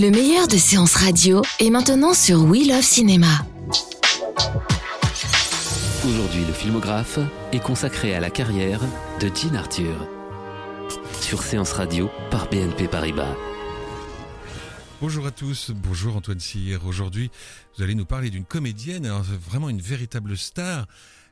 Le meilleur de séances radio est maintenant sur We Love Cinéma. Aujourd'hui, le filmographe est consacré à la carrière de Jean Arthur. Sur Séance Radio par BNP Paribas. Bonjour à tous, bonjour Antoine Cyr. Aujourd'hui, vous allez nous parler d'une comédienne, alors, vraiment une véritable star,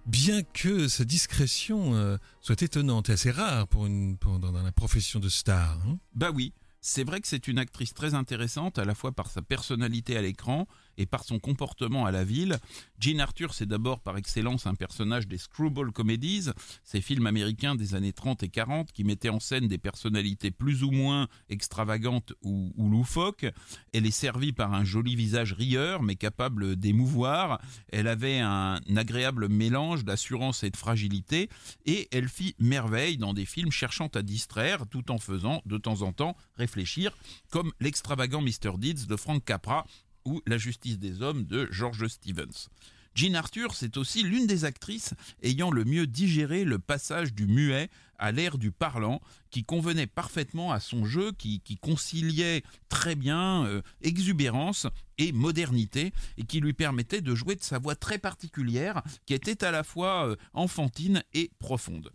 bien que sa discrétion euh, soit étonnante et assez rare pour une, pour- dans la profession de star. hein. Bah oui, c'est vrai que c'est une actrice très intéressante, à la fois par sa personnalité à l'écran et par son comportement à la ville. Jean Arthur, c'est d'abord par excellence un personnage des screwball comedies, ces films américains des années 30 et 40 qui mettaient en scène des personnalités plus ou moins extravagantes ou, ou loufoques. Elle est servie par un joli visage rieur, mais capable d'émouvoir. Elle avait un agréable mélange d'assurance et de fragilité, et elle fit merveille dans des films cherchant à distraire, tout en faisant de temps en temps réfléchir, comme l'extravagant Mr. Deeds de Frank Capra ou La justice des hommes de George Stevens. Jean Arthur, c'est aussi l'une des actrices ayant le mieux digéré le passage du muet à l'ère du parlant, qui convenait parfaitement à son jeu, qui, conciliait très bien euh, exubérance et modernité, et qui lui permettait de jouer de sa voix très particulière, qui était à la fois euh, enfantine et profonde.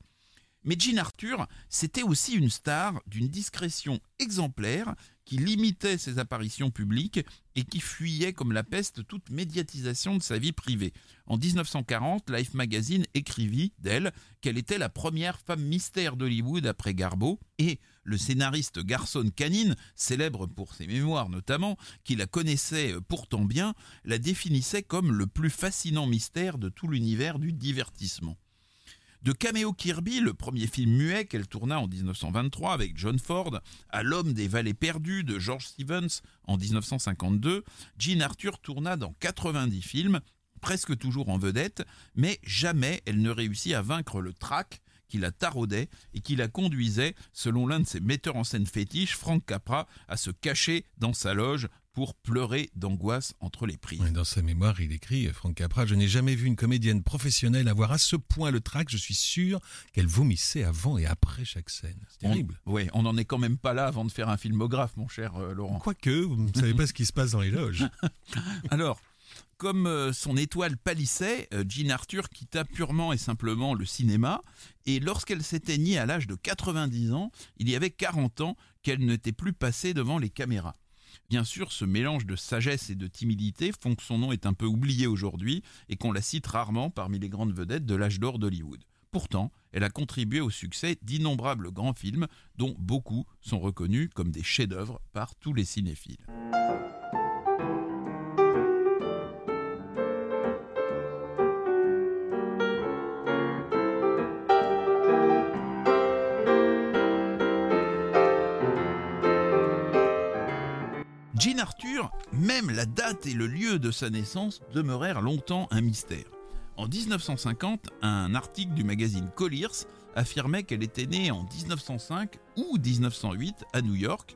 Mais Jean Arthur, c'était aussi une star d'une discrétion exemplaire qui limitait ses apparitions publiques et qui fuyait comme la peste toute médiatisation de sa vie privée. En 1940, Life Magazine écrivit d'elle qu'elle était la première femme mystère d'Hollywood après Garbo et le scénariste Garson Canine, célèbre pour ses mémoires notamment, qui la connaissait pourtant bien, la définissait comme le plus fascinant mystère de tout l'univers du divertissement. De Cameo Kirby, le premier film muet qu'elle tourna en 1923 avec John Ford, à L'homme des vallées perdues de George Stevens en 1952, Jean Arthur tourna dans 90 films, presque toujours en vedette, mais jamais elle ne réussit à vaincre le trac qui la taraudait et qui la conduisait, selon l'un de ses metteurs en scène fétiches, Frank Capra, à se cacher dans sa loge pour pleurer d'angoisse entre les prises. Dans sa mémoire, il écrit, euh, Franck Capra, je n'ai jamais vu une comédienne professionnelle avoir à ce point le trac, je suis sûr qu'elle vomissait avant et après chaque scène. C'est terrible. Ouais, on n'en est quand même pas là avant de faire un filmographe, mon cher euh, Laurent. Quoique, vous ne savez pas ce qui se passe dans les loges. Alors, comme euh, son étoile pâlissait, Jean Arthur quitta purement et simplement le cinéma, et lorsqu'elle s'éteignit à l'âge de 90 ans, il y avait 40 ans qu'elle n'était plus passée devant les caméras. Bien sûr, ce mélange de sagesse et de timidité font que son nom est un peu oublié aujourd'hui et qu'on la cite rarement parmi les grandes vedettes de l'âge d'or d'Hollywood. Pourtant, elle a contribué au succès d'innombrables grands films dont beaucoup sont reconnus comme des chefs-d'œuvre par tous les cinéphiles. Même la date et le lieu de sa naissance demeurèrent longtemps un mystère. En 1950, un article du magazine Colliers affirmait qu'elle était née en 1905 ou 1908 à New York,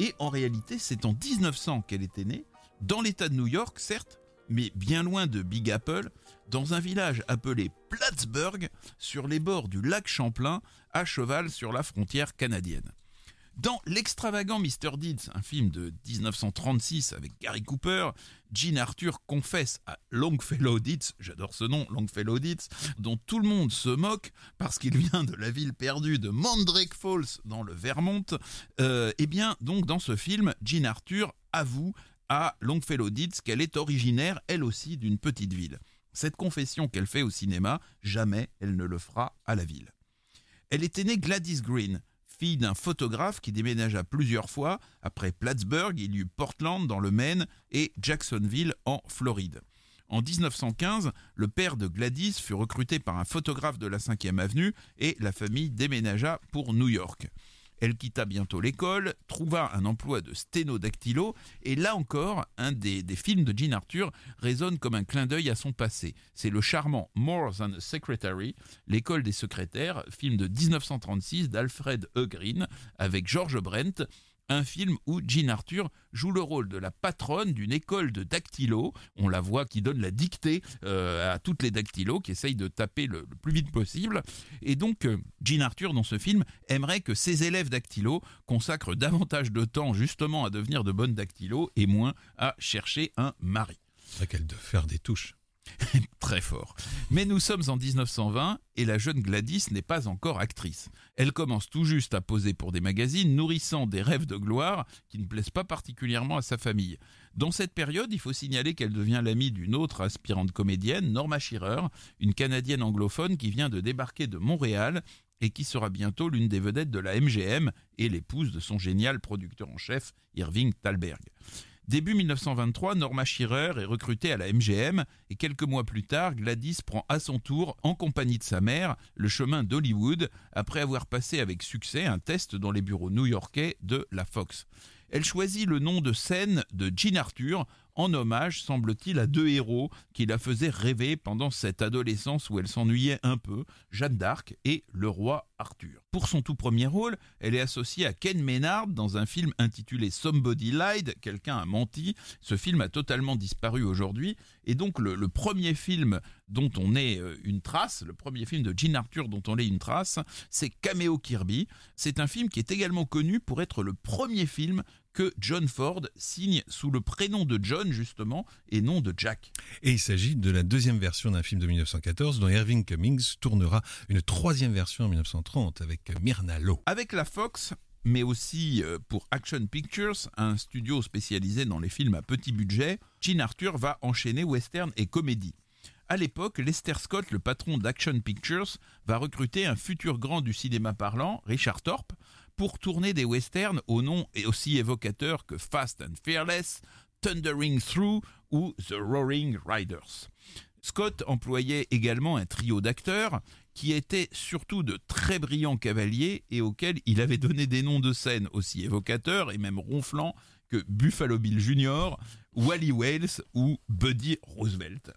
et en réalité c'est en 1900 qu'elle était née, dans l'État de New York certes, mais bien loin de Big Apple, dans un village appelé Plattsburgh, sur les bords du lac Champlain, à cheval sur la frontière canadienne. Dans L'extravagant Mr. Deeds, un film de 1936 avec Gary Cooper, Jean Arthur confesse à Longfellow Deeds, j'adore ce nom, Longfellow Deeds, dont tout le monde se moque parce qu'il vient de la ville perdue de Mandrake Falls dans le Vermont. Euh, eh bien, donc dans ce film, Jean Arthur avoue à Longfellow Deeds qu'elle est originaire, elle aussi, d'une petite ville. Cette confession qu'elle fait au cinéma, jamais elle ne le fera à la ville. Elle était née Gladys Green, fille d'un photographe qui déménagea plusieurs fois. Après Plattsburgh, il y eut Portland dans le Maine et Jacksonville en Floride. En 1915, le père de Gladys fut recruté par un photographe de la 5e avenue et la famille déménagea pour New York. Elle quitta bientôt l'école, trouva un emploi de sténodactylo, et là encore, un des, films de Jean Arthur résonne comme un clin d'œil à son passé. C'est le charmant More Than a Secretary, l'école des secrétaires, film de 1936 d'Alfred E. Green, avec George Brent, un film où Jean Arthur joue le rôle de la patronne d'une école de dactylo. On la voit qui donne la dictée euh, à toutes les dactylos, qui essayent de taper le, plus vite possible. Et donc, euh, Jean Arthur, dans ce film, aimerait que ses élèves dactylos consacrent davantage de temps justement à devenir de bonnes dactylos et moins à chercher un mari. C'est vrai qu'elle doit faire des touches. Très fort. Mais nous sommes en 1920 et la jeune Gladys n'est pas encore actrice. Elle commence tout juste à poser pour des magazines, nourrissant des rêves de gloire qui ne plaisent pas particulièrement à sa famille. Dans cette période, il faut signaler qu'elle devient l'amie d'une autre aspirante comédienne, Norma Shearer, une Canadienne anglophone qui vient de débarquer de Montréal et qui sera bientôt l'une des vedettes de la MGM et l'épouse de son génial producteur en chef, Irving Thalberg. Début 1923, Norma Shearer est recrutée à la MGM et quelques mois plus tard, Gladys prend à son tour, en compagnie de sa mère, le chemin d'Hollywood après avoir passé avec succès un test dans les bureaux new-yorkais de la Fox. Elle choisit le nom de scène de Jean Arthur en hommage, semble-t-il, à deux héros qui la faisaient rêver pendant cette adolescence où elle s'ennuyait un peu, Jeanne d'Arc et le roi Arthur. Pour son tout premier rôle, elle est associée à Ken Maynard dans un film intitulé Somebody Lied, quelqu'un a menti. Ce film a totalement disparu aujourd'hui, et donc le, le, premier film dont on ait une trace, le premier film de Jean Arthur dont on ait une trace, c'est Cameo Kirby. C'est un film qui est également connu pour être le premier film que John Ford signe sous le prénom de John justement et non de Jack. Et il s'agit de la deuxième version d'un film de 1914 dont Irving Cummings tournera une troisième version en 1930 avec Myrna Lowe. Avec la Fox, mais aussi pour Action Pictures, un studio spécialisé dans les films à petit budget, Jean Arthur va enchaîner western et comédie. À l'époque, Lester Scott, le patron d'Action Pictures, va recruter un futur grand du cinéma parlant, Richard Thorpe, pour tourner des westerns au nom aussi évocateur que Fast and Fearless, Thundering Through ou The Roaring Riders. Scott employait également un trio d'acteurs qui étaient surtout de très brillants cavaliers et auxquels il avait donné des noms de scène aussi évocateurs et même ronflants Buffalo Bill Jr., Wally Wales ou Buddy Roosevelt.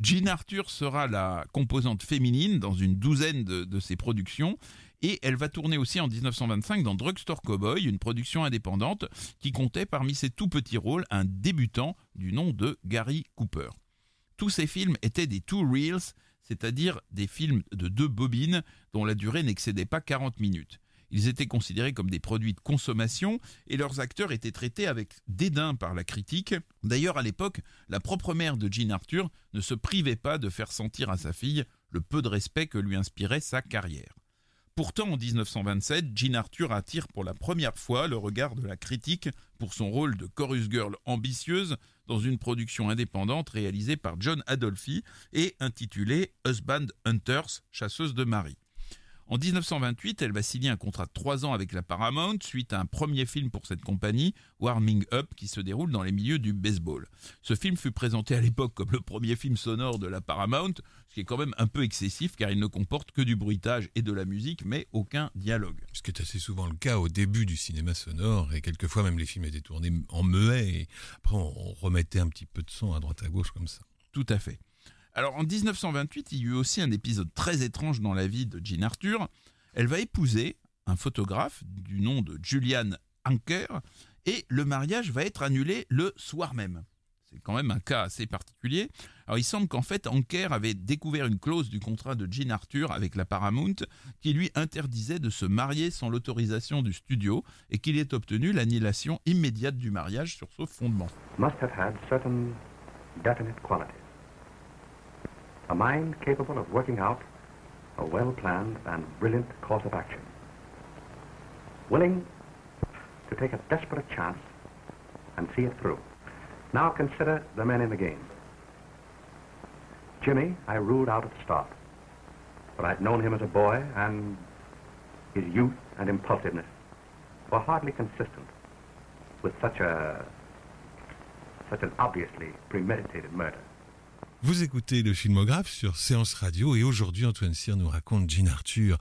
Jean Arthur sera la composante féminine dans une douzaine de, de ses productions et elle va tourner aussi en 1925 dans Drugstore Cowboy, une production indépendante qui comptait parmi ses tout petits rôles un débutant du nom de Gary Cooper. Tous ces films étaient des two reels, c'est-à-dire des films de deux bobines dont la durée n'excédait pas 40 minutes. Ils étaient considérés comme des produits de consommation et leurs acteurs étaient traités avec dédain par la critique. D'ailleurs, à l'époque, la propre mère de Jean Arthur ne se privait pas de faire sentir à sa fille le peu de respect que lui inspirait sa carrière. Pourtant, en 1927, Jean Arthur attire pour la première fois le regard de la critique pour son rôle de chorus girl ambitieuse dans une production indépendante réalisée par John Adolphi et intitulée Husband Hunters, chasseuse de mari. En 1928, elle va signer un contrat de trois ans avec la Paramount suite à un premier film pour cette compagnie, Warming Up, qui se déroule dans les milieux du baseball. Ce film fut présenté à l'époque comme le premier film sonore de la Paramount, ce qui est quand même un peu excessif car il ne comporte que du bruitage et de la musique, mais aucun dialogue. Ce qui est assez souvent le cas au début du cinéma sonore, et quelquefois même les films étaient tournés en muet, et après on remettait un petit peu de son à droite à gauche comme ça. Tout à fait. Alors en 1928, il y eut aussi un épisode très étrange dans la vie de Jean Arthur. Elle va épouser un photographe du nom de Julian Anker et le mariage va être annulé le soir même. C'est quand même un cas assez particulier. Alors il semble qu'en fait Anker avait découvert une clause du contrat de Jean Arthur avec la Paramount qui lui interdisait de se marier sans l'autorisation du studio et qu'il ait obtenu l'annulation immédiate du mariage sur ce fondement. Must have had certain definite qualities. A mind capable of working out a well-planned and brilliant course of action. Willing to take a desperate chance and see it through. Now consider the men in the game. Jimmy, I ruled out at the start. But I'd known him as a boy, and his youth and impulsiveness were hardly consistent with such a such an obviously premeditated murder. Vous écoutez le filmographe sur Séance Radio et aujourd'hui Antoine Cyr nous raconte Jean Arthur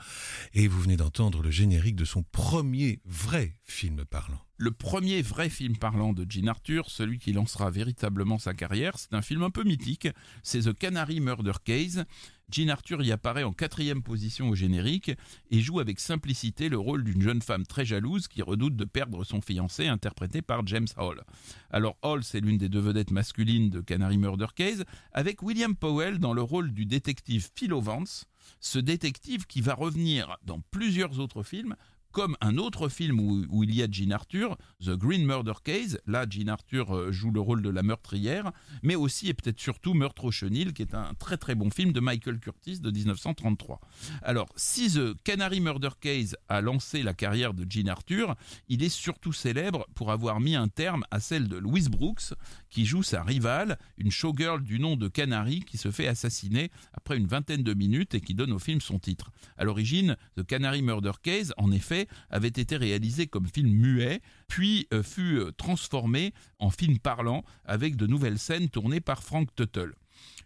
et vous venez d'entendre le générique de son premier vrai film parlant. Le premier vrai film parlant de Jean Arthur, celui qui lancera véritablement sa carrière, c'est un film un peu mythique, c'est The Canary Murder Case. Jean Arthur y apparaît en quatrième position au générique et joue avec simplicité le rôle d'une jeune femme très jalouse qui redoute de perdre son fiancé, interprété par James Hall. Alors Hall, c'est l'une des deux vedettes masculines de Canary Murder Case, avec William Powell dans le rôle du détective Philo Vance, ce détective qui va revenir dans plusieurs autres films, comme un autre film où, il y a Jean Arthur, The Green Murder Case. Là, Jean Arthur euh, joue le rôle de la meurtrière, mais aussi et peut-être surtout Meurtre au chenil, qui est un très très bon film de Michael Curtis de 1933. Alors, si The Canary Murder Case a lancé la carrière de Jean Arthur, il est surtout célèbre pour avoir mis un terme à celle de Louise Brooks, qui joue sa rivale, une showgirl du nom de Canary, qui se fait assassiner après une vingtaine de minutes et qui donne au film son titre. À l'origine, The Canary Murder Case, en effet, avait été réalisé comme film muet, puis euh, fut euh, transformé en film parlant avec de nouvelles scènes tournées par Frank Tuttle.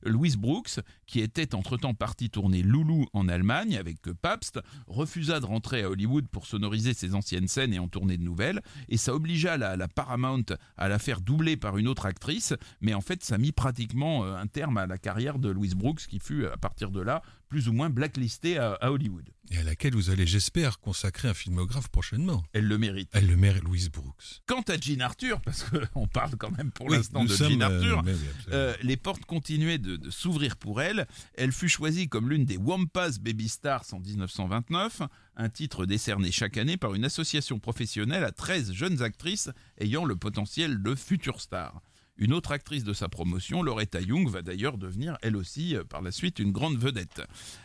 Louise Brooks, qui était entre-temps partie tourner Loulou en Allemagne avec Pabst, refusa de rentrer à Hollywood pour sonoriser ses anciennes scènes et en tourner de nouvelles, et ça obligea la, Paramount à la faire doubler par une autre actrice, mais en fait ça mit pratiquement euh, un terme à la carrière de Louise Brooks, qui fut à partir de là plus ou moins blacklistée à, Hollywood. Et à laquelle vous allez, j'espère, consacrer un filmographe prochainement. Elle le mérite. Elle le mérite, Louise Brooks. Quant à Jean Arthur, parce qu'on parle quand même pour l'instant de Jean euh, Arthur, euh, les portes continuaient de, de s'ouvrir pour elle. Elle fut choisie comme l'une des Wampas Baby Stars en 1929, un titre décerné chaque année par une association professionnelle à 13 jeunes actrices ayant le potentiel de futures stars. Une autre actrice de sa promotion, Loretta Young, va d'ailleurs devenir elle aussi euh, par la suite une grande vedette.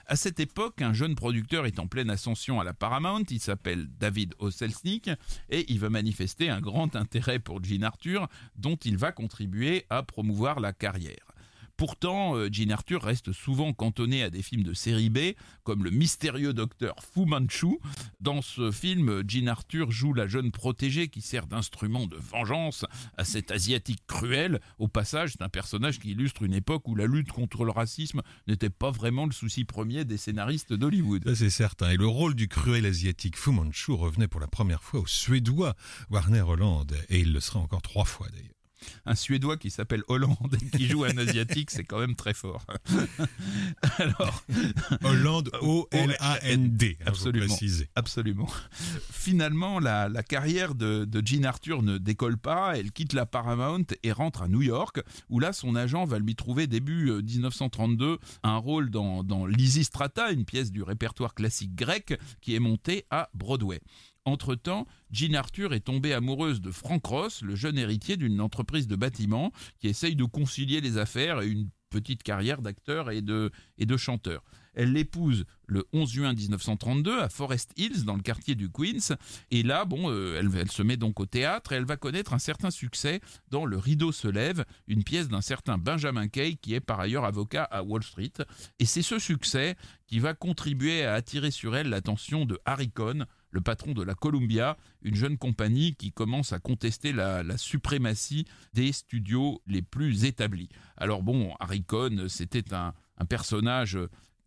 À cette époque, un jeune producteur est en pleine ascension à la Paramount, il s'appelle David Osselsnik et il va manifester un grand intérêt pour Jean Arthur dont il va contribuer à promouvoir la carrière. Pourtant, euh, Jean Arthur reste souvent cantonné à des films de série B, comme le mystérieux docteur Fu Manchu. Dans ce film, Jean Arthur joue la jeune protégée qui sert d'instrument de vengeance à cet asiatique cruel. Au passage, c'est un personnage qui illustre une époque où la lutte contre le racisme n'était pas vraiment le souci premier des scénaristes d'Hollywood. C'est certain. Et le rôle du cruel asiatique Fu Manchu revenait pour la première fois au Suédois Warner Holland, et il le sera encore trois fois d'ailleurs un Suédois qui s'appelle Hollande et qui joue un Asiatique, c'est quand même très fort. Alors, Hollande, O-L-A-N-D, absolument. Absolument. Finalement, la, carrière de, de, Jean Arthur ne décolle pas. Elle quitte la Paramount et rentre à New York, où là, son agent va lui trouver début 1932 euh, un rôle dans, dans Lysistrata, une pièce du répertoire classique grec qui est montée à Broadway. Entre-temps, Jean Arthur est tombée amoureuse de Frank Ross, le jeune héritier d'une entreprise de bâtiment qui essaye de concilier les affaires et une petite carrière d'acteur et de, et de chanteur. Elle l'épouse le 11 juin 1932 à Forest Hills, dans le quartier du Queens. Et là, bon, euh, elle, elle, se met donc au théâtre et elle va connaître un certain succès dans Le Rideau se lève, une pièce d'un certain Benjamin Kay, qui est par ailleurs avocat à Wall Street. Et c'est ce succès qui va contribuer à attirer sur elle l'attention de Harry Cohn, le patron de la Columbia, une jeune compagnie qui commence à contester la, suprématie des studios les plus établis. Alors bon, Harry Cohn, c'était un, personnage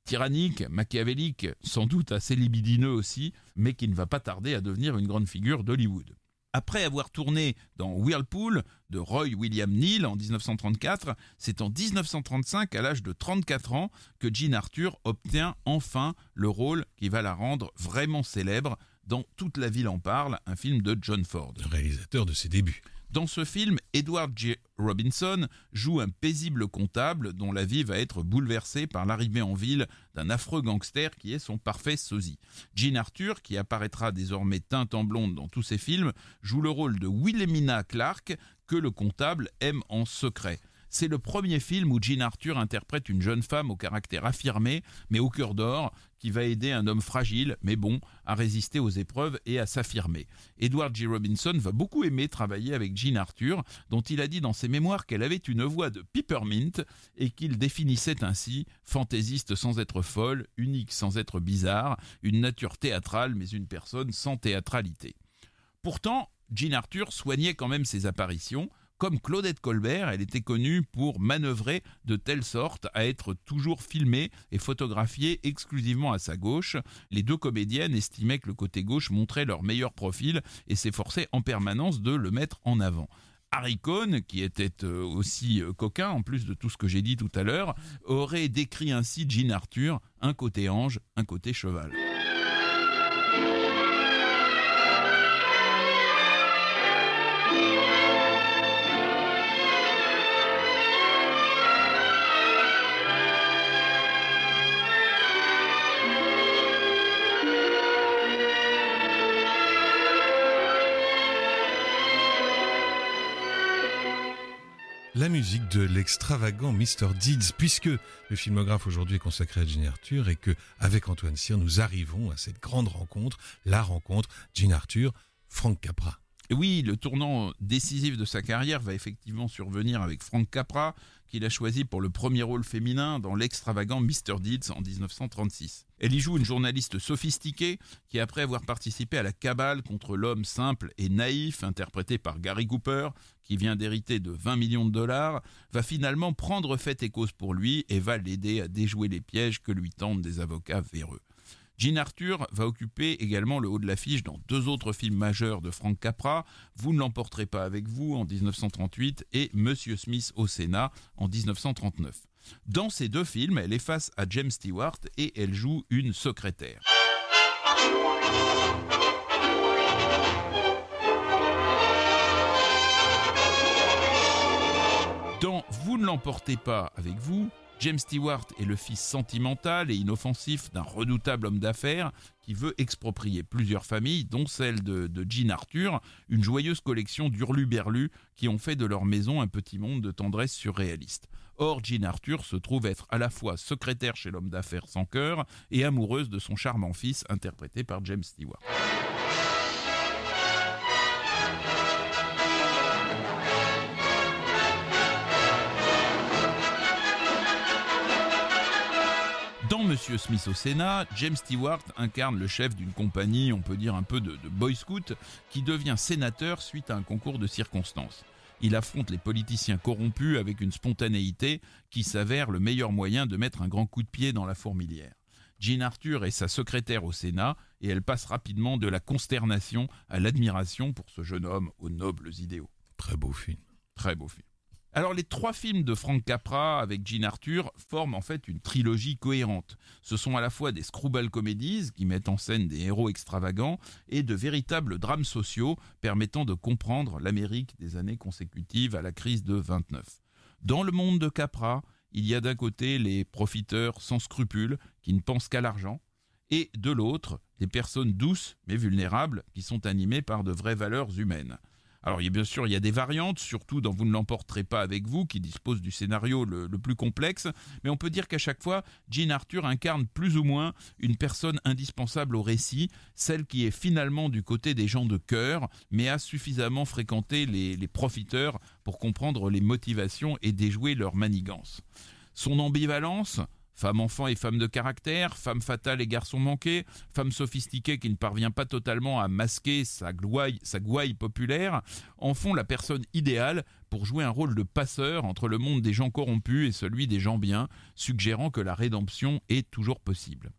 tyrannique, machiavélique, sans doute assez libidineux aussi, mais qui ne va pas tarder à devenir une grande figure d'Hollywood. Après avoir tourné dans Whirlpool de Roy William Neal en 1934, c'est en 1935, à l'âge de 34 ans, que Jean Arthur obtient enfin le rôle qui va la rendre vraiment célèbre dans Toute la ville en parle, un film de John Ford. réalisateur de ses débuts. Dans ce film, Edward J. Robinson joue un paisible comptable dont la vie va être bouleversée par l'arrivée en ville d'un affreux gangster qui est son parfait sosie. Jean Arthur, qui apparaîtra désormais teinte en blonde dans tous ses films, joue le rôle de Wilhelmina Clark que le comptable aime en secret. C'est le premier film où Jean Arthur interprète une jeune femme au caractère affirmé, mais au cœur d'or, qui va aider un homme fragile, mais bon, à résister aux épreuves et à s'affirmer. Edward G. Robinson va beaucoup aimer travailler avec Jean Arthur, dont il a dit dans ses mémoires qu'elle avait une voix de peppermint et qu'il définissait ainsi fantaisiste sans être folle, unique sans être bizarre, une nature théâtrale mais une personne sans théâtralité. Pourtant, Jean Arthur soignait quand même ses apparitions, Comme Claudette Colbert, elle était connue pour manœuvrer de telle sorte à être toujours filmée et photographiée exclusivement à sa gauche. Les deux comédiennes estimaient que le côté gauche montrait leur meilleur profil et s'efforçaient en permanence de le mettre en avant. Harry Cohn, qui était euh, aussi euh, coquin, en plus de tout ce que j'ai dit tout à l'heure, aurait décrit ainsi Jean Arthur, un côté ange, un côté cheval. La musique de l'extravagant Mr. Deeds, puisque le filmographe aujourd'hui est consacré à Jean Arthur et que, avec Antoine Cyr, nous arrivons à cette grande rencontre, la rencontre Jean Arthur, Frank Capra. Oui, le tournant décisif de sa carrière va effectivement survenir avec Frank Capra, qu'il a choisi pour le premier rôle féminin dans l'extravagant Mr. Deeds en 1936. Elle y joue une journaliste sophistiquée qui, après avoir participé à la cabale contre l'homme simple et naïf interprété par Gary Cooper, qui vient d'hériter de 20 millions de dollars, va finalement prendre fait et cause pour lui et va l'aider à déjouer les pièges que lui tendent des avocats véreux. Jean Arthur va occuper également le haut de l'affiche dans deux autres films majeurs de Frank Capra, Vous ne l'emporterez pas avec vous en 1938 et Monsieur Smith au Sénat en 1939. Dans ces deux films, elle est face à James Stewart et elle joue une secrétaire. Dans Vous ne l'emportez pas avec vous, James Stewart est le fils sentimental et inoffensif d'un redoutable homme d'affaires qui veut exproprier plusieurs familles, dont celle de, Jean Arthur, une joyeuse collection d'hurluberlus qui ont fait de leur maison un petit monde de tendresse surréaliste. Or, Jean Arthur se trouve être à la fois secrétaire chez l'homme d'affaires sans cœur et amoureuse de son charmant fils interprété par James Stewart. Monsieur Smith au Sénat, James Stewart incarne le chef d'une compagnie, on peut dire un peu de, de boy scout, qui devient sénateur suite à un concours de circonstances. Il affronte les politiciens corrompus avec une spontanéité qui s'avère le meilleur moyen de mettre un grand coup de pied dans la fourmilière. Jean Arthur est sa secrétaire au Sénat et elle passe rapidement de la consternation à l'admiration pour ce jeune homme aux nobles idéaux. Très beau film. Très beau film. Alors les trois films de Frank Capra avec Jean Arthur forment en fait une trilogie cohérente. Ce sont à la fois des screwball comedies qui mettent en scène des héros extravagants et de véritables drames sociaux permettant de comprendre l'Amérique des années consécutives à la crise de 29. Dans le monde de Capra, il y a d'un côté les profiteurs sans scrupules qui ne pensent qu'à l'argent et de l'autre des personnes douces mais vulnérables qui sont animées par de vraies valeurs humaines. Alors, bien sûr, il y a des variantes, surtout dans Vous ne l'emporterez pas avec vous, qui dispose du scénario le, plus complexe, mais on peut dire qu'à chaque fois, Jean Arthur incarne plus ou moins une personne indispensable au récit, celle qui est finalement du côté des gens de cœur, mais a suffisamment fréquenté les, les profiteurs pour comprendre les motivations et déjouer leur manigance. Son ambivalence, Femme enfant et femme de caractère, femme fatale et garçon manqué, femme sophistiquée qui ne parvient pas totalement à masquer sa gouaille, sa gouaille populaire, en font la personne idéale pour jouer un rôle de passeur entre le monde des gens corrompus et celui des gens bien, suggérant que la rédemption est toujours possible.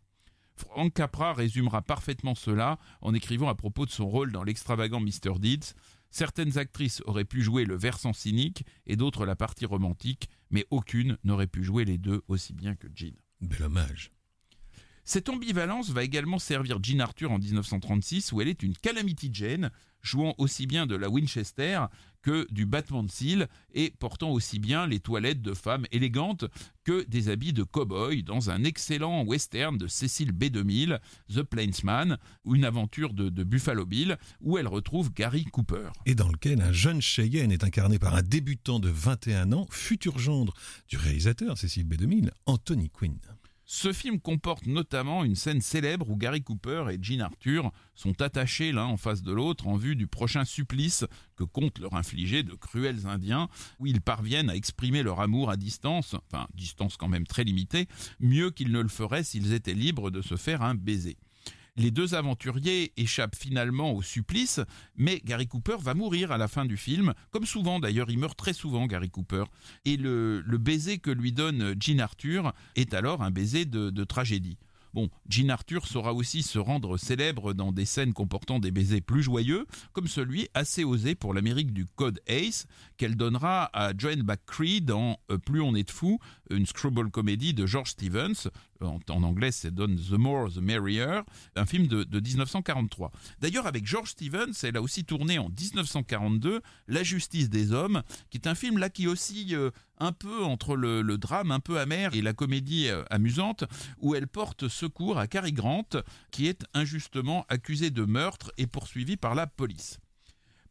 Frank Capra résumera parfaitement cela en écrivant à propos de son rôle dans l'extravagant Mr. Deeds Certaines actrices auraient pu jouer le versant cynique et d'autres la partie romantique, mais aucune n'aurait pu jouer les deux aussi bien que Jean. Bel hommage. Cette ambivalence va également servir Jean Arthur en 1936 où elle est une Calamity Jane, jouant aussi bien de la Winchester que du battement de cils et portant aussi bien les toilettes de femmes élégantes que des habits de cow-boy dans un excellent western de Cécile B2000, The Plainsman, ou une aventure de, de, Buffalo Bill, où elle retrouve Gary Cooper. Et dans lequel un jeune Cheyenne est incarné par un débutant de 21 ans, futur gendre du réalisateur Cécile B2000, Anthony Quinn. Ce film comporte notamment une scène célèbre où Gary Cooper et Jean Arthur sont attachés l'un en face de l'autre en vue du prochain supplice que comptent leur infliger de cruels Indiens, où ils parviennent à exprimer leur amour à distance, enfin distance quand même très limitée, mieux qu'ils ne le feraient s'ils étaient libres de se faire un baiser. Les deux aventuriers échappent finalement au supplice, mais Gary Cooper va mourir à la fin du film, comme souvent d'ailleurs, il meurt très souvent Gary Cooper, et le, baiser que lui donne Jean Arthur est alors un baiser de tragédie. Bon, Jean Arthur saura aussi se rendre célèbre dans des scènes comportant des baisers plus joyeux, comme celui assez osé pour l'Amérique du Code Ace, qu'elle donnera à Joanne McCree dans euh, Plus on est de fou, une screwball comédie de George Stevens, en, en anglais c'est donne The More the Merrier, un film de, de 1943. D'ailleurs avec George Stevens, elle a aussi tourné en 1942 La justice des hommes, qui est un film là qui oscille euh, un peu entre le, drame un peu amer et la comédie euh, amusante, où elle porte secours à Cary Grant, qui est injustement accusé de meurtre et poursuivi par la police.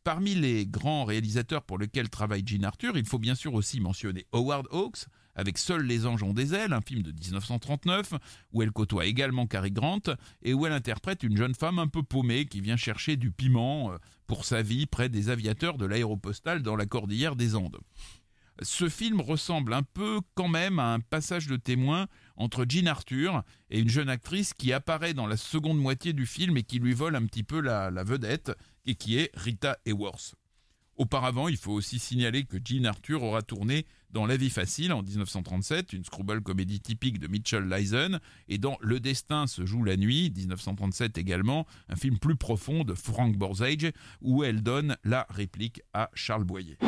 Parmi les grands réalisateurs pour lesquels travaille Jean Arthur, il faut bien sûr aussi mentionner Howard Hawks, avec Seuls les anges ont des ailes, un film de 1939, où elle côtoie également Cary Grant, et où elle interprète une jeune femme un peu paumée qui vient chercher du piment euh, pour sa vie près des aviateurs de l'aéropostale dans la cordillère des Andes. Ce film ressemble un peu quand même à un passage de témoin entre Jean Arthur et une jeune actrice qui apparaît dans la seconde moitié du film et qui lui vole un petit peu la, vedette, et qui est Rita Hayworth. Auparavant, il faut aussi signaler que Jean Arthur aura tourné dans La vie facile en 1937, une screwball comédie typique de Mitchell Leisen, et dans Le destin se joue la nuit, 1937 également, un film plus profond de Frank Borzage, où elle donne la réplique à Charles Boyer.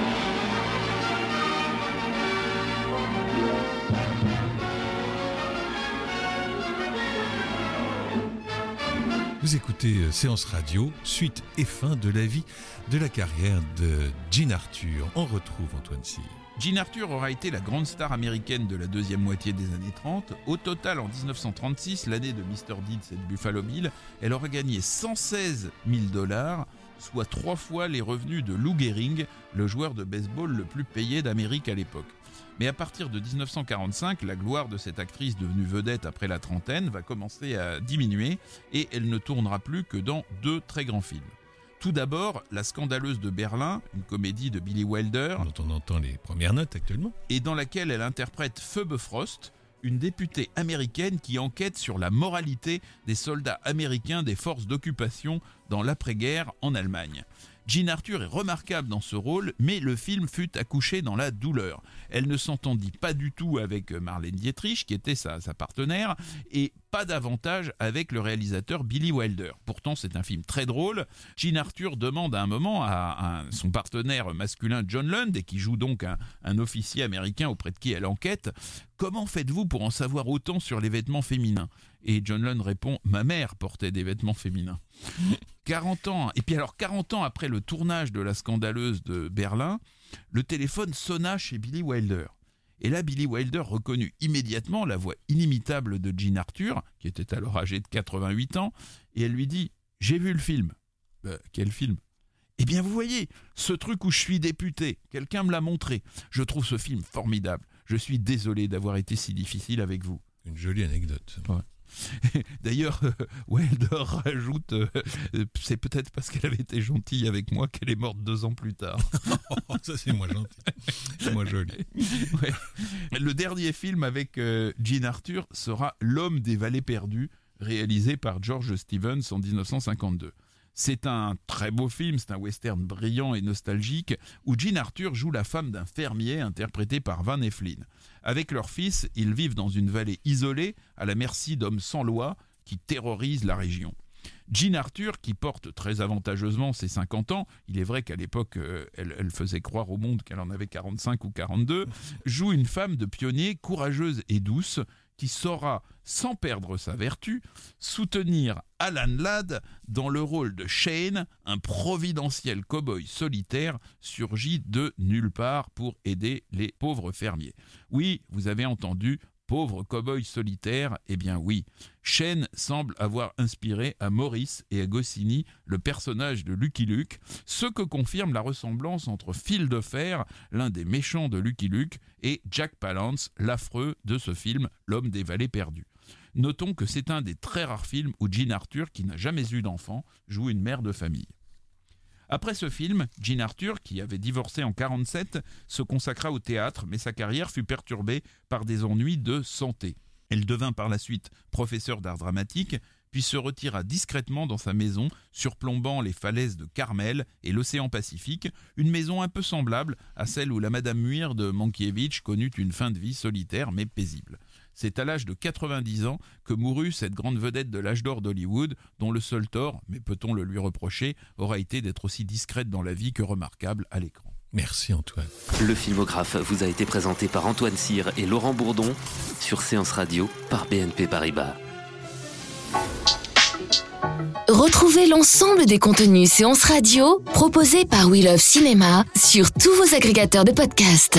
Vous écoutez euh, Séance Radio, suite et fin de la vie de la carrière de Jean Arthur. On retrouve Antoine Cyr. Jean Arthur aura été la grande star américaine de la deuxième moitié des années 30. Au total, en 1936, l'année de Mr. Deeds et de Buffalo Bill, elle aura gagné 116 000 dollars, soit trois fois les revenus de Lou Gehrig, le joueur de baseball le plus payé d'Amérique à l'époque. Mais à partir de 1945, la gloire de cette actrice devenue vedette après la trentaine va commencer à diminuer et elle ne tournera plus que dans deux très grands films. Tout d'abord, La Scandaleuse de Berlin, une comédie de Billy Wilder, dont on entend les premières notes actuellement. et dans laquelle elle interprète Phoebe Frost, une députée américaine qui enquête sur la moralité des soldats américains des forces d'occupation dans l'après-guerre en Allemagne. Jean Arthur est remarquable dans ce rôle, mais le film fut accouché dans la douleur. Elle ne s'entendit pas du tout avec Marlène Dietrich, qui était sa, partenaire, et pas davantage avec le réalisateur Billy Wilder. Pourtant, c'est un film très drôle. Jean Arthur demande à un moment à, son partenaire masculin John Lund, et qui joue donc un officier américain auprès de qui elle enquête, Comment faites-vous pour en savoir autant sur les vêtements féminins? Et John Lund répond Ma mère portait des vêtements féminins. 40 ans, et puis alors 40 ans après le tournage de La Scandaleuse de Berlin, le téléphone sonna chez Billy Wilder. Et là, Billy Wilder reconnut immédiatement la voix inimitable de Jean Arthur, qui était alors âgé de 88 ans, et elle lui dit J'ai vu le film. Euh, quel film? Eh bien, vous voyez, ce truc où je suis député, quelqu'un me l'a montré. Je trouve ce film formidable. Je suis désolé d'avoir été si difficile avec vous. Une jolie anecdote. Ouais. D'ailleurs, euh, Wilder rajoute, euh, c'est peut-être parce qu'elle avait été gentille avec moi qu'elle est morte deux ans plus tard. Ça, c'est moins gentil. C'est moins joli. Ouais. Le dernier film avec euh, Jean Arthur sera L'homme des vallées perdues, réalisé par George Stevens en 1952. C'est un très beau film, c'est un western brillant et nostalgique où Jean Arthur joue la femme d'un fermier interprété par Van Eflin. Avec leur fils, ils vivent dans une vallée isolée à la merci d'hommes sans loi qui terrorisent la région. Jean Arthur, qui porte très avantageusement ses 50 ans, il est vrai qu'à l'époque, euh, elle, elle faisait croire au monde qu'elle en avait 45 ou 42, joue une femme de pionnier courageuse et douce qui saura, sans perdre sa vertu, soutenir Alan Ladd dans le rôle de Shane, un providentiel cow-boy solitaire surgi de nulle part pour aider les pauvres fermiers. Oui, vous avez entendu, pauvre cow-boy solitaire, eh bien oui, Shane semble avoir inspiré à Maurice et à Goscinny le personnage de Lucky Luke, ce que confirme la ressemblance entre Phil de Fer, l'un des méchants de Lucky Luke, et Jack Palance, l'affreux de ce film, L'homme des vallées perdues. Notons que c'est un des très rares films où Jean Arthur, qui n'a jamais eu d'enfant, joue une mère de famille. Après ce film, Jean Arthur, qui avait divorcé en 47, se consacra au théâtre, mais sa carrière fut perturbée par des ennuis de santé. Elle devint par la suite professeure d'art dramatique, puis se retira discrètement dans sa maison, surplombant les falaises de Carmel et l'océan Pacifique, une maison un peu semblable à celle où la Madame Muir de Mankiewicz connut une fin de vie solitaire mais paisible. C'est à l'âge de 90 ans que mourut cette grande vedette de l'âge d'or d'Hollywood, dont le seul tort, mais peut-on le lui reprocher, aura été d'être aussi discrète dans la vie que remarquable à l'écran. Merci Antoine. Le filmographe vous a été présenté par Antoine Cyr et Laurent Bourdon sur Séance Radio par BNP Paribas. Retrouvez l'ensemble des contenus séances radio proposés par We Love Cinéma sur tous vos agrégateurs de podcasts.